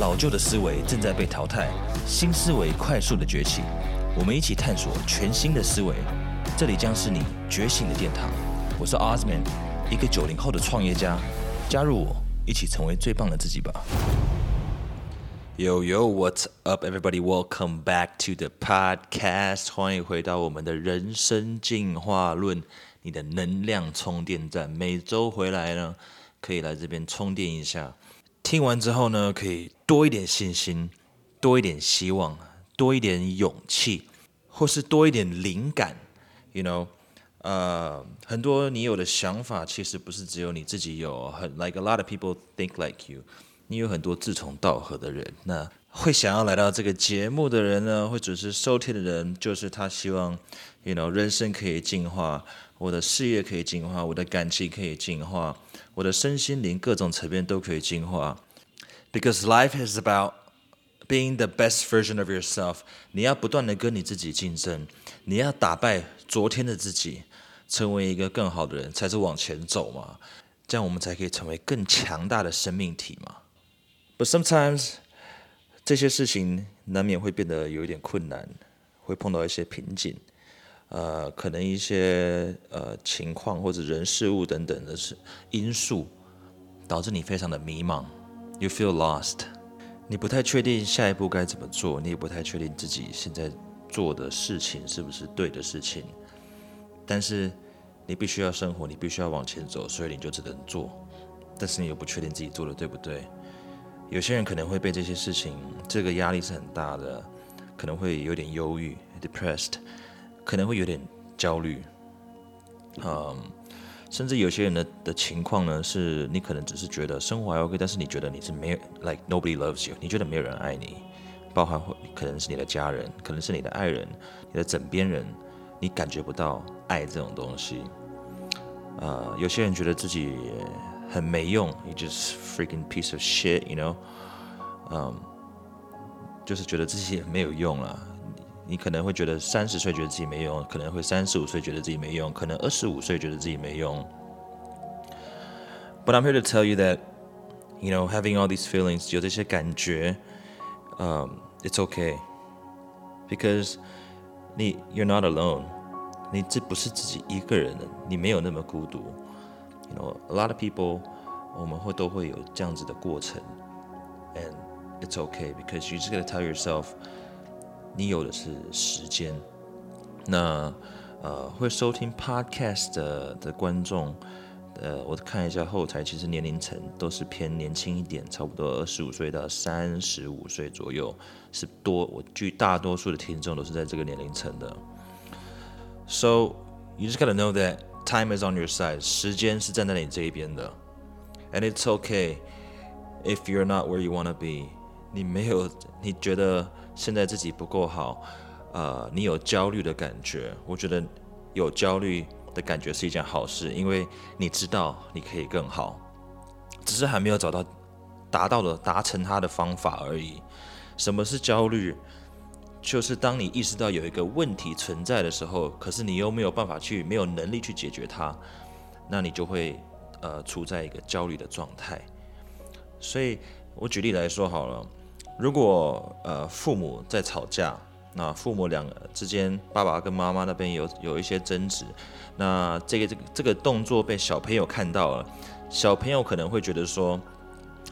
老旧的思维正在被淘汰，新思维快速的崛起。我们一起探索全新的思维，这里将是你觉醒的殿堂。我是 Osman，一个九零后的创业家。加入我，一起成为最棒的自己吧。Yo yo, what's up, everybody? Welcome back to the podcast. 欢迎回到我们的人生进化论，你的能量充电站。每周回来呢，可以来这边充电一下。听完之后呢，可以多一点信心，多一点希望，多一点勇气，或是多一点灵感。You know，呃，很多你有的想法，其实不是只有你自己有。很 like a lot of people think like you。你有很多志同道合的人，那会想要来到这个节目的人呢，会准时收听的人，就是他希望，you know，人生可以进化，我的事业可以进化，我的感情可以进化。我的身心灵各种层面都可以进化，because life is about being the best version of yourself。你要不断的跟你自己竞争，你要打败昨天的自己，成为一个更好的人，才是往前走嘛。这样我们才可以成为更强大的生命体嘛。But sometimes 这些事情难免会变得有一点困难，会碰到一些瓶颈。呃，可能一些呃情况或者人事物等等的是因素，导致你非常的迷茫，you feel lost，你不太确定下一步该怎么做，你也不太确定自己现在做的事情是不是对的事情，但是你必须要生活，你必须要往前走，所以你就只能做，但是你又不确定自己做的对不对，有些人可能会被这些事情，这个压力是很大的，可能会有点忧郁，depressed。可能会有点焦虑，嗯，甚至有些人的的情况呢，是你可能只是觉得生活还 OK，但是你觉得你是没有，like nobody loves you，你觉得没有人爱你，包含可能是你的家人，可能是你的爱人，你的枕边人，你感觉不到爱这种东西，呃，有些人觉得自己很没用，you just freaking piece of shit，you know，嗯，就是觉得自己没有用了。你可能会觉得三十岁觉得自己没用，可能会三十五岁觉得自己没用，可能二十五岁觉得自己没用。But I'm here to tell you that, you know, having all these feelings 有这些感觉，嗯，it's okay, because 你 you're not alone，你这不是自己一个人的，你没有那么孤独。You know, a lot of people 我们会都会有这样子的过程，and it's okay because you just gotta tell yourself. 你有的是时间，那呃会收听 podcast 的的观众，呃，我看一下后台，其实年龄层都是偏年轻一点，差不多二十五岁到三十五岁左右是多，我据大多数的听众都是在这个年龄层的。So you just gotta know that time is on your side，时间是站在你这一边的，and it's okay if you're not where you wanna be，你没有，你觉得。现在自己不够好，呃，你有焦虑的感觉。我觉得有焦虑的感觉是一件好事，因为你知道你可以更好，只是还没有找到达到了达成它的方法而已。什么是焦虑？就是当你意识到有一个问题存在的时候，可是你又没有办法去，没有能力去解决它，那你就会呃处在一个焦虑的状态。所以我举例来说好了。如果呃父母在吵架，那父母两个之间，爸爸跟妈妈那边有有一些争执，那这个这个这个动作被小朋友看到了，小朋友可能会觉得说，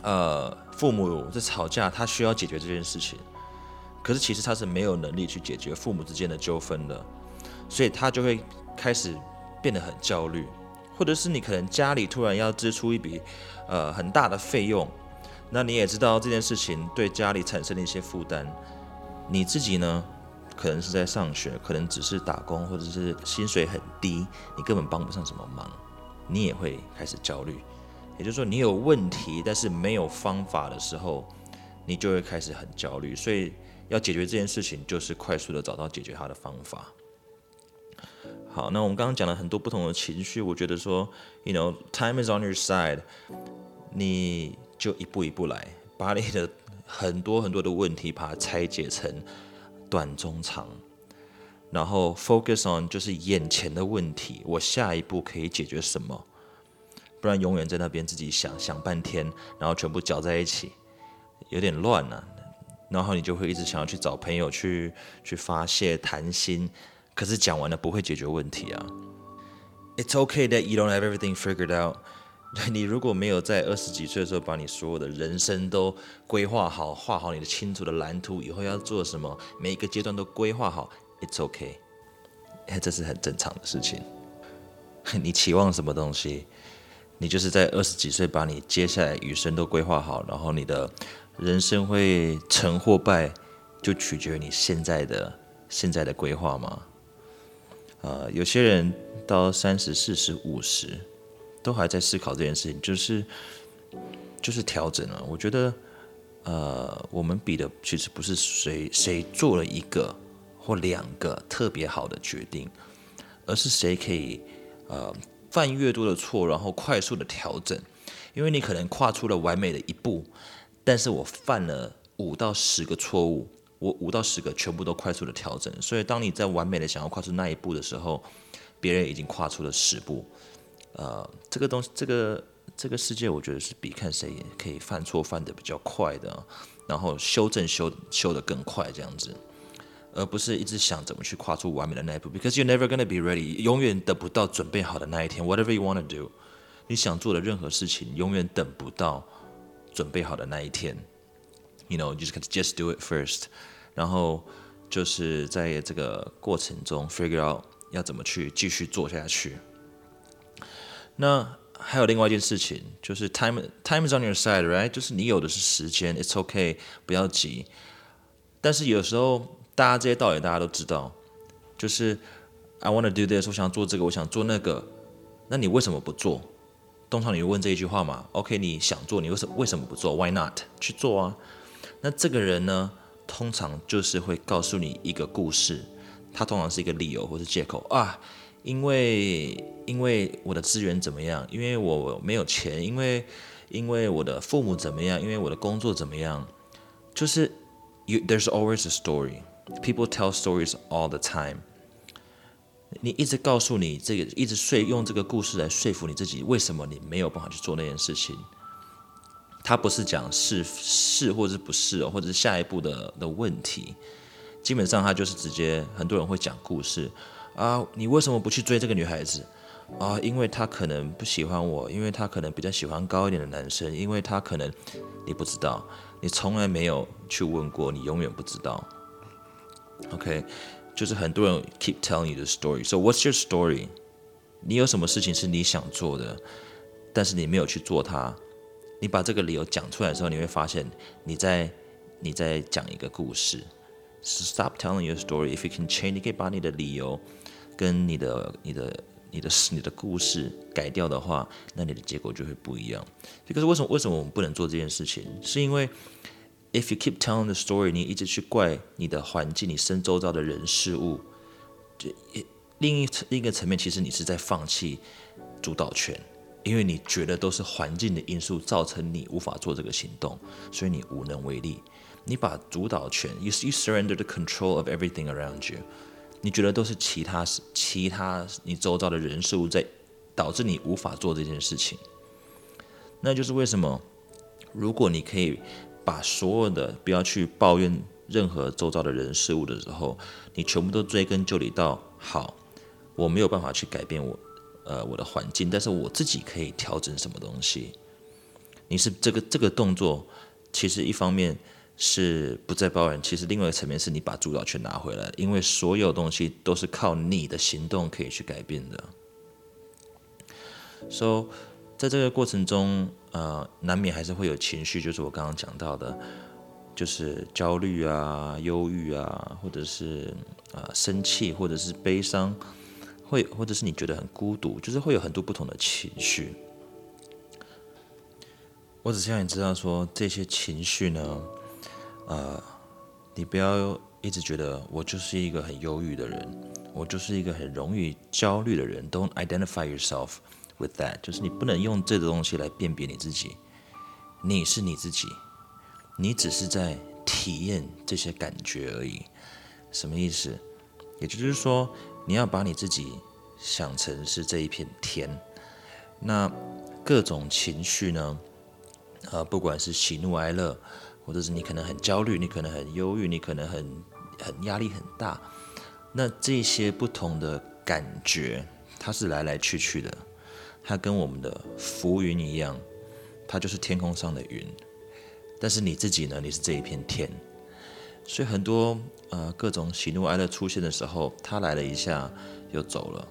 呃父母在吵架，他需要解决这件事情，可是其实他是没有能力去解决父母之间的纠纷的，所以他就会开始变得很焦虑，或者是你可能家里突然要支出一笔呃很大的费用。那你也知道这件事情对家里产生了一些负担，你自己呢，可能是在上学，可能只是打工，或者是薪水很低，你根本帮不上什么忙，你也会开始焦虑。也就是说，你有问题，但是没有方法的时候，你就会开始很焦虑。所以要解决这件事情，就是快速的找到解决它的方法。好，那我们刚刚讲了很多不同的情绪，我觉得说，you know，time is on your side，你。就一步一步来，把你的很多很多的问题把它拆解成短、中、长，然后 focus on 就是眼前的问题，我下一步可以解决什么？不然永远在那边自己想想半天，然后全部搅在一起，有点乱了，然后你就会一直想要去找朋友去去发泄谈心，可是讲完了不会解决问题啊。It's okay that you don't have everything figured out。你如果没有在二十几岁的时候把你所有的人生都规划好，画好你的清楚的蓝图，以后要做什么，每一个阶段都规划好，It's okay，这是很正常的事情。你期望什么东西？你就是在二十几岁把你接下来余生都规划好，然后你的人生会成或败，就取决于你现在的现在的规划吗？呃，有些人到三十、四十、五十，都还在思考这件事情，就是就是调整啊。我觉得，呃，我们比的其实不是谁谁做了一个或两个特别好的决定，而是谁可以呃。犯越多的错，然后快速的调整，因为你可能跨出了完美的一步，但是我犯了五到十个错误，我五到十个全部都快速的调整，所以当你在完美的想要跨出那一步的时候，别人已经跨出了十步，呃，这个东西，这个这个世界，我觉得是比看谁可以犯错犯的比较快的，然后修正修修的更快这样子。而不是一直想怎么去跨出完美的那一步，because you're never gonna be ready，永远等不到准备好的那一天。Whatever you wanna do，你想做的任何事情，永远等不到准备好的那一天。You know，you just just do it first，然后就是在这个过程中 figure out 要怎么去继续做下去。那还有另外一件事情，就是 time time is on your side，right？就是你有的是时间，it's okay，不要急。但是有时候。大家这些道理大家都知道，就是 I want to do this，我想做这个，我想做那个，那你为什么不做？通常你会问这一句话嘛？OK，你想做，你为什为什么不做？Why not 去做啊？那这个人呢，通常就是会告诉你一个故事，他通常是一个理由或是借口啊，因为因为我的资源怎么样？因为我没有钱？因为因为我的父母怎么样？因为我的工作怎么样？就是 you there's always a story。People tell stories all the time。你一直告诉你这个，一直说用这个故事来说服你自己，为什么你没有办法去做那件事情？他不是讲是是或者是不是哦，或者是下一步的的问题。基本上他就是直接，很多人会讲故事啊，你为什么不去追这个女孩子啊？因为她可能不喜欢我，因为她可能比较喜欢高一点的男生，因为她可能你不知道，你从来没有去问过，你永远不知道。OK，就是很多人 keep telling you the story. So what's your story？你有什么事情是你想做的，但是你没有去做它？你把这个理由讲出来的时候，你会发现你在你在讲一个故事。Stop telling your story. If you can change，你可以把你的理由跟你的你的你的你的故事改掉的话，那你的结果就会不一样。可是为什么为什么我们不能做这件事情？是因为 If you keep telling the story，你一直去怪你的环境、你身周遭的人事物，就另一另一个层面，其实你是在放弃主导权，因为你觉得都是环境的因素造成你无法做这个行动，所以你无能为力。你把主导权，you you surrender the control of everything around you，你觉得都是其他事其他你周遭的人事物在导致你无法做这件事情。那就是为什么，如果你可以。把所有的不要去抱怨任何周遭的人事物的时候，你全部都追根究底到好，我没有办法去改变我呃我的环境，但是我自己可以调整什么东西。你是这个这个动作，其实一方面是不再抱怨，其实另外一个层面是你把主导权拿回来，因为所有东西都是靠你的行动可以去改变的。So，在这个过程中。呃，难免还是会有情绪，就是我刚刚讲到的，就是焦虑啊、忧郁啊，或者是啊生气，或者是悲伤，会或者是你觉得很孤独，就是会有很多不同的情绪。我只希望你知道，说这些情绪呢，呃，你不要一直觉得我就是一个很忧郁的人，我就是一个很容易焦虑的人。Don't identify yourself. With that，就是你不能用这个东西来辨别你自己。你是你自己，你只是在体验这些感觉而已。什么意思？也就是说，你要把你自己想成是这一片天。那各种情绪呢？呃，不管是喜怒哀乐，或者是你可能很焦虑，你可能很忧郁，你可能很很压力很大。那这些不同的感觉，它是来来去去的，它跟我们的浮云一样，它就是天空上的云。但是你自己呢？你是这一片天。所以很多呃各种喜怒哀乐出现的时候，它来了一下又走了。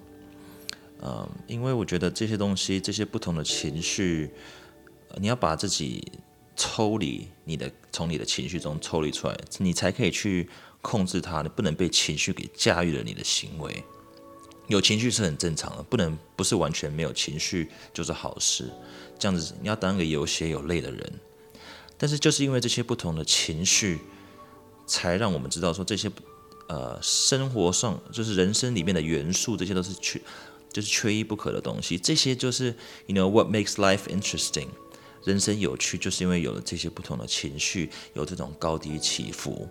嗯，因为我觉得这些东西，这些不同的情绪，你要把自己抽离，你的从你的情绪中抽离出来，你才可以去控制它。你不能被情绪给驾驭了你的行为。有情绪是很正常的，不能不是完全没有情绪就是好事。这样子，你要当个有血有泪的人。但是就是因为这些不同的情绪，才让我们知道说这些呃生活上就是人生里面的元素，这些都是缺。就是缺一不可的东西，这些就是 you know what makes life interesting，人生有趣，就是因为有了这些不同的情绪，有这种高低起伏，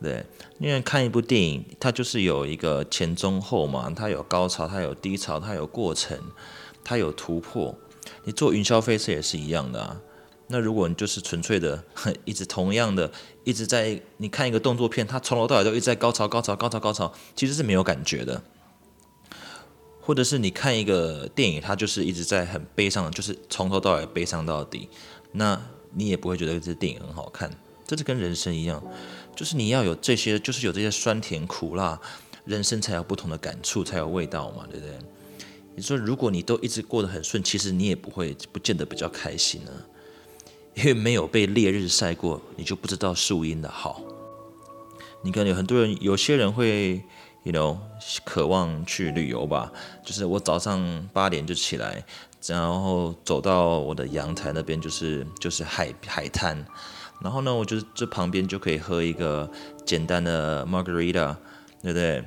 对。因为看一部电影，它就是有一个前中后嘛，它有高潮，它有低潮，它有过程，它有突破。你坐云霄飞车也是一样的啊。那如果你就是纯粹的 一直同样的一直在你看一个动作片，它从头到尾都一直在高潮高潮高潮高潮，其实是没有感觉的。或者是你看一个电影，它就是一直在很悲伤，就是从头到尾悲伤到底，那你也不会觉得这电影很好看。这是跟人生一样，就是你要有这些，就是有这些酸甜苦辣，人生才有不同的感触，才有味道嘛，对不对？你说如果你都一直过得很顺，其实你也不会不见得比较开心呢，因为没有被烈日晒过，你就不知道树荫的好。你看有很多人，有些人会。You know，渴望去旅游吧，就是我早上八点就起来，然后走到我的阳台那边，就是就是海海滩，然后呢，我就这旁边就可以喝一个简单的 margarita，对不对？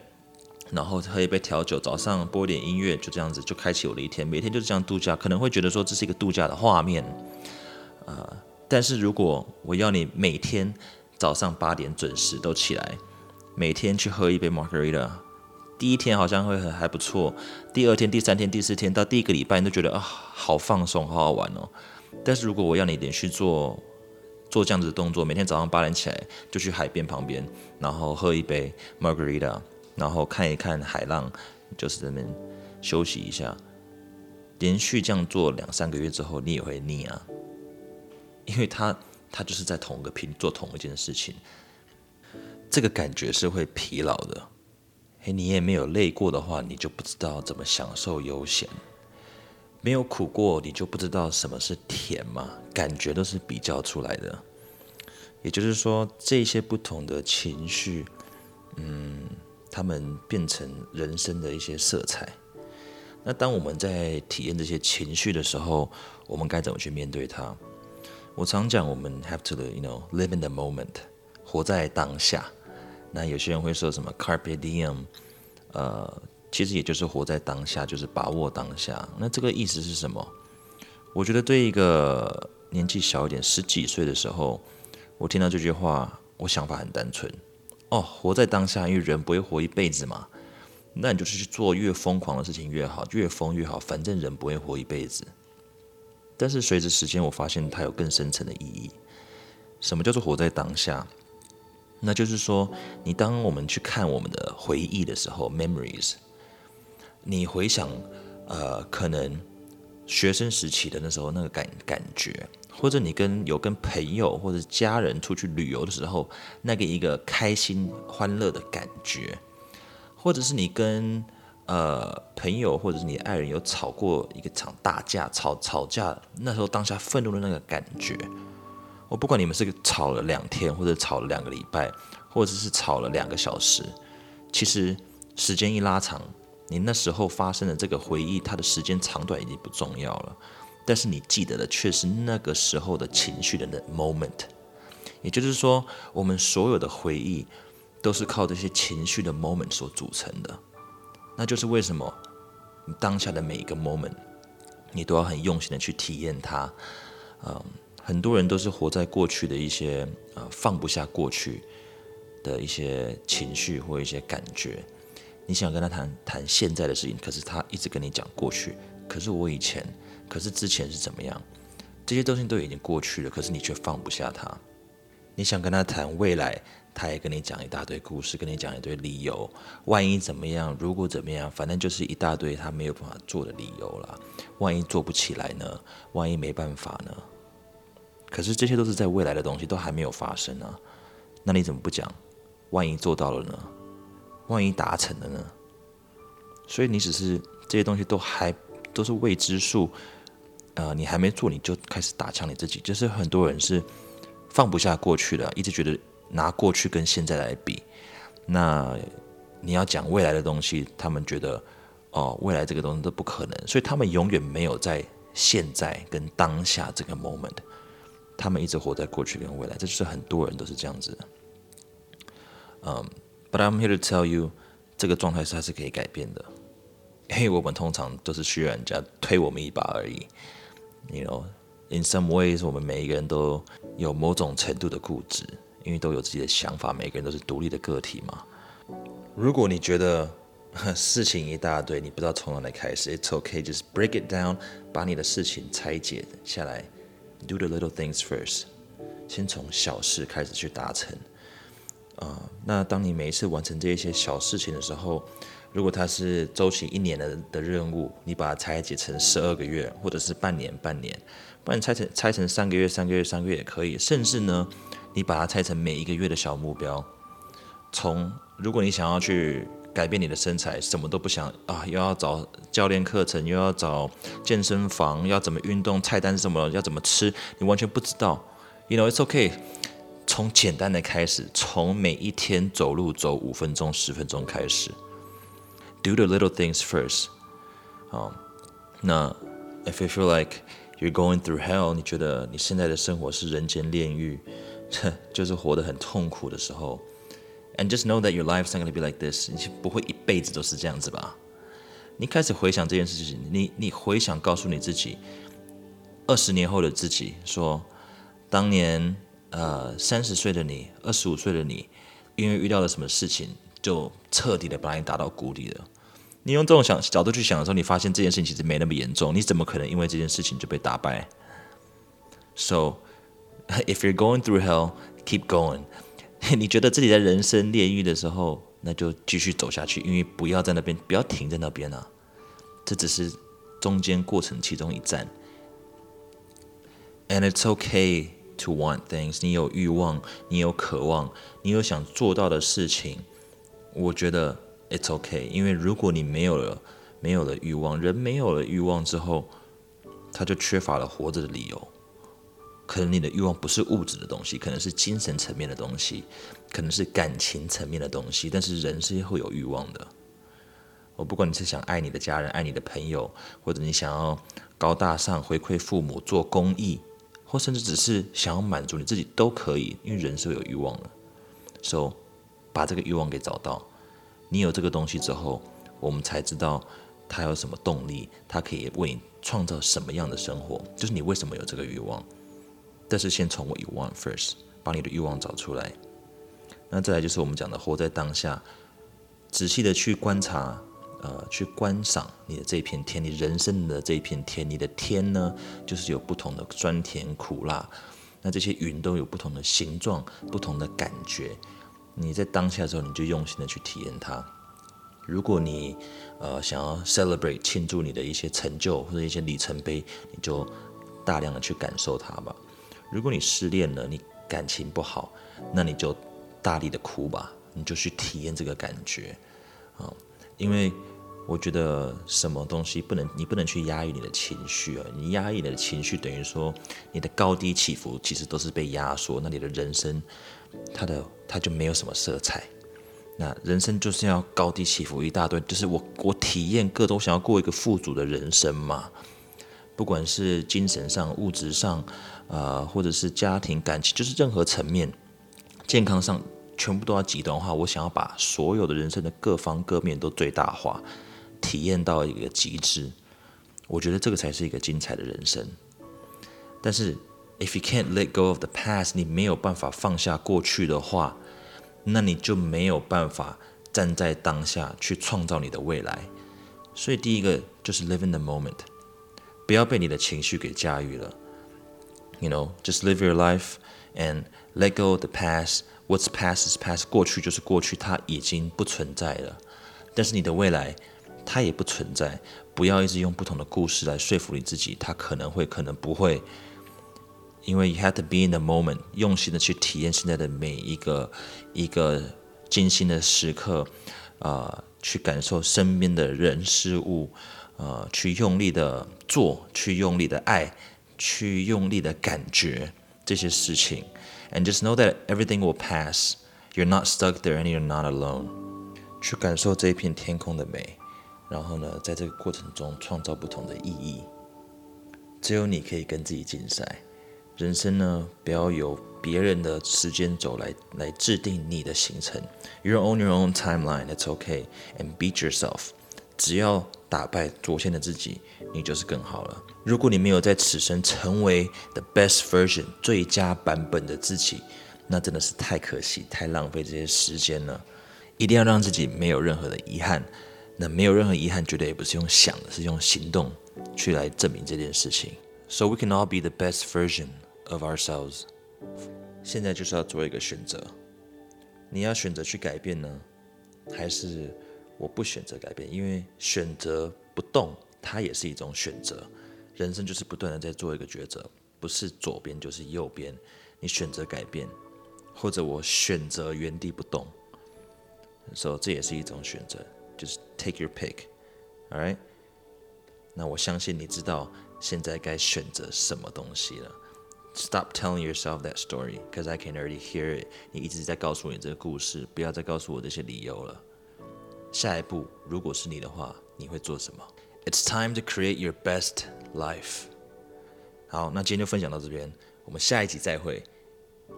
然后喝一杯调酒，早上播点音乐，就这样子就开启我的一天。每天就是这样度假，可能会觉得说这是一个度假的画面，呃，但是如果我要你每天早上八点准时都起来。每天去喝一杯 margarita，第一天好像会很还不错，第二天、第三天、第四天到第一个礼拜，你都觉得啊，好放松，好好玩哦。但是如果我要你连续做做这样子的动作，每天早上八点起来就去海边旁边，然后喝一杯 margarita，然后看一看海浪，就是在那边休息一下，连续这样做两三个月之后，你也会腻啊，因为他他就是在同一个频做同一件事情。这个感觉是会疲劳的，嘿，你也没有累过的话，你就不知道怎么享受悠闲；没有苦过，你就不知道什么是甜嘛。感觉都是比较出来的。也就是说，这些不同的情绪，嗯，他们变成人生的一些色彩。那当我们在体验这些情绪的时候，我们该怎么去面对它？我常讲，我们 have to，you know，live in the moment，活在当下。那有些人会说什么 “carpe diem”，呃，其实也就是活在当下，就是把握当下。那这个意思是什么？我觉得对一个年纪小一点、十几岁的时候，我听到这句话，我想法很单纯哦，活在当下，因为人不会活一辈子嘛。那你就是去做越疯狂的事情越好，越疯越好，反正人不会活一辈子。但是随着时间，我发现它有更深层的意义。什么叫做活在当下？那就是说，你当我们去看我们的回忆的时候，memories，你回想，呃，可能学生时期的那时候那个感感觉，或者你跟有跟朋友或者家人出去旅游的时候，那个一个开心欢乐的感觉，或者是你跟呃朋友或者是你爱人有吵过一个场大架，吵吵架那时候当下愤怒的那个感觉。我不管你们是吵了两天，或者吵了两个礼拜，或者是吵了两个小时，其实时间一拉长，你那时候发生的这个回忆，它的时间长短已经不重要了。但是你记得的却是那个时候的情绪的那 moment。也就是说，我们所有的回忆都是靠这些情绪的 moment 所组成的。那就是为什么你当下的每一个 moment，你都要很用心的去体验它，嗯。很多人都是活在过去的一些呃放不下过去的一些情绪或一些感觉，你想跟他谈谈现在的事情，可是他一直跟你讲过去，可是我以前，可是之前是怎么样？这些东西都已经过去了，可是你却放不下他。你想跟他谈未来，他也跟你讲一大堆故事，跟你讲一堆理由。万一怎么样？如果怎么样？反正就是一大堆他没有办法做的理由了。万一做不起来呢？万一没办法呢？可是这些都是在未来的东西，都还没有发生啊。那你怎么不讲？万一做到了呢？万一达成了呢？所以你只是这些东西都还都是未知数，呃，你还没做你就开始打枪你自己，就是很多人是放不下过去的，一直觉得拿过去跟现在来比。那你要讲未来的东西，他们觉得哦，未来这个东西都不可能，所以他们永远没有在现在跟当下这个 moment，他们一直活在过去跟未来，这就是很多人都是这样子的。嗯，But I'm here to tell you，这个状态是还是可以改变的。因为我们通常都是需要人家推我们一把而已。You know, in some ways，我们每一个人都有某种程度的固执，因为都有自己的想法，每个人都是独立的个体嘛。如果你觉得 事情一大堆，你不知道从哪里开始，It's okay, just break it down，把你的事情拆解下来，Do the little things first，先从小事开始去达成。啊，那当你每一次完成这一些小事情的时候，如果它是周期一年的的任务，你把它拆解成十二个月，或者是半年半年，不然拆成拆成三个月三个月三个月也可以。甚至呢，你把它拆成每一个月的小目标。从如果你想要去改变你的身材，什么都不想啊，又要找教练课程，又要找健身房，要怎么运动，菜单是什么，要怎么吃，你完全不知道。You know it's okay，从简单的开始，从每一天走路走五分钟十分钟开始。Do the little things first。好，那 if you feel like you're going through hell，你觉得你现在的生活是人间炼狱，就是活得很痛苦的时候，and just know that your life's not gonna be like this，你不会一辈子都是这样子吧？你开始回想这件事情，你你回想告诉你自己，二十年后的自己说，当年呃三十岁的你，二十五岁的你，因为遇到了什么事情？就彻底的把你打到谷底了。你用这种想角度去想的时候，你发现这件事情其实没那么严重。你怎么可能因为这件事情就被打败？So if you're going through hell, keep going。你觉得自己在人生炼狱的时候，那就继续走下去，因为不要在那边，不要停在那边啊。这只是中间过程其中一站。And it's okay to want things。你有欲望，你有渴望，你有想做到的事情。我觉得 it's okay，因为如果你没有了没有了欲望，人没有了欲望之后，他就缺乏了活着的理由。可能你的欲望不是物质的东西，可能是精神层面的东西，可能是感情层面的东西。但是人是会有欲望的。我不管你是想爱你的家人、爱你的朋友，或者你想要高大上回馈父母、做公益，或甚至只是想要满足你自己都可以，因为人是有欲望的。So 把这个欲望给找到，你有这个东西之后，我们才知道他有什么动力，他可以为你创造什么样的生活。就是你为什么有这个欲望？但是先从 what you want first，把你的欲望找出来。那再来就是我们讲的活在当下，仔细的去观察，呃，去观赏你的这片天，你人生的这片天。你的天呢，就是有不同的酸甜苦辣，那这些云都有不同的形状，不同的感觉。你在当下的时候，你就用心的去体验它。如果你呃想要 celebrate 庆祝你的一些成就或者一些里程碑，你就大量的去感受它吧。如果你失恋了，你感情不好，那你就大力的哭吧，你就去体验这个感觉啊。因为我觉得什么东西不能，你不能去压抑你的情绪啊。你压抑你的情绪，等于说你的高低起伏其实都是被压缩，那你的人生。他的他就没有什么色彩，那人生就是要高低起伏一大堆，就是我我体验各种想要过一个富足的人生嘛，不管是精神上、物质上，啊，或者是家庭感情，就是任何层面，健康上全部都要极端化。我想要把所有的人生的各方各面都最大化，体验到一个极致，我觉得这个才是一个精彩的人生，但是。If you can't let go of the past，你没有办法放下过去的话，那你就没有办法站在当下去创造你的未来。所以第一个就是 live in the moment，不要被你的情绪给驾驭了。You know，just live your life and Let go the past. What's past is past. 过去就是过去，它已经不存在了。但是你的未来，它也不存在。不要一直用不同的故事来说服你自己，它可能会，可能不会。因为 you have to be in the moment，用心的去体验现在的每一个一个精心的时刻，啊，去感受身边的人事物，呃，去用力的做，去用力的爱，去用力的感觉这些事情。And just know that everything will pass. You're not stuck there, and you're not alone. 去感受这一片天空的美，然后呢，在这个过程中创造不同的意义。只有你可以跟自己竞赛。人生呢，不要由别人的时间轴来来制定你的行程。You're on your own timeline. That's okay. And beat yourself. 只要打败昨天的自己，你就是更好了。如果你没有在此生成为 the best version 最佳版本的自己，那真的是太可惜，太浪费这些时间了。一定要让自己没有任何的遗憾。那没有任何遗憾，绝对也不是用想的，是用行动去来证明这件事情。So we can all be the best version. of ourselves，现在就是要做一个选择，你要选择去改变呢，还是我不选择改变？因为选择不动，它也是一种选择。人生就是不断的在做一个抉择，不是左边就是右边。你选择改变，或者我选择原地不动，所以这也是一种选择，就是 take your pick，all right？那我相信你知道现在该选择什么东西了。Stop telling yourself that story，cause I can already hear it. 你一直在告诉你这个故事，不要再告诉我这些理由了。下一步，如果是你的话，你会做什么？It's time to create your best life. 好，那今天就分享到这边，我们下一集再会。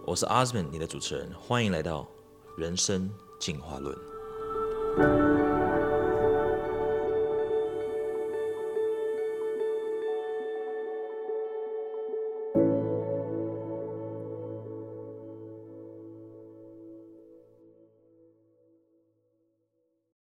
我是 Osman，你的主持人，欢迎来到人生进化论。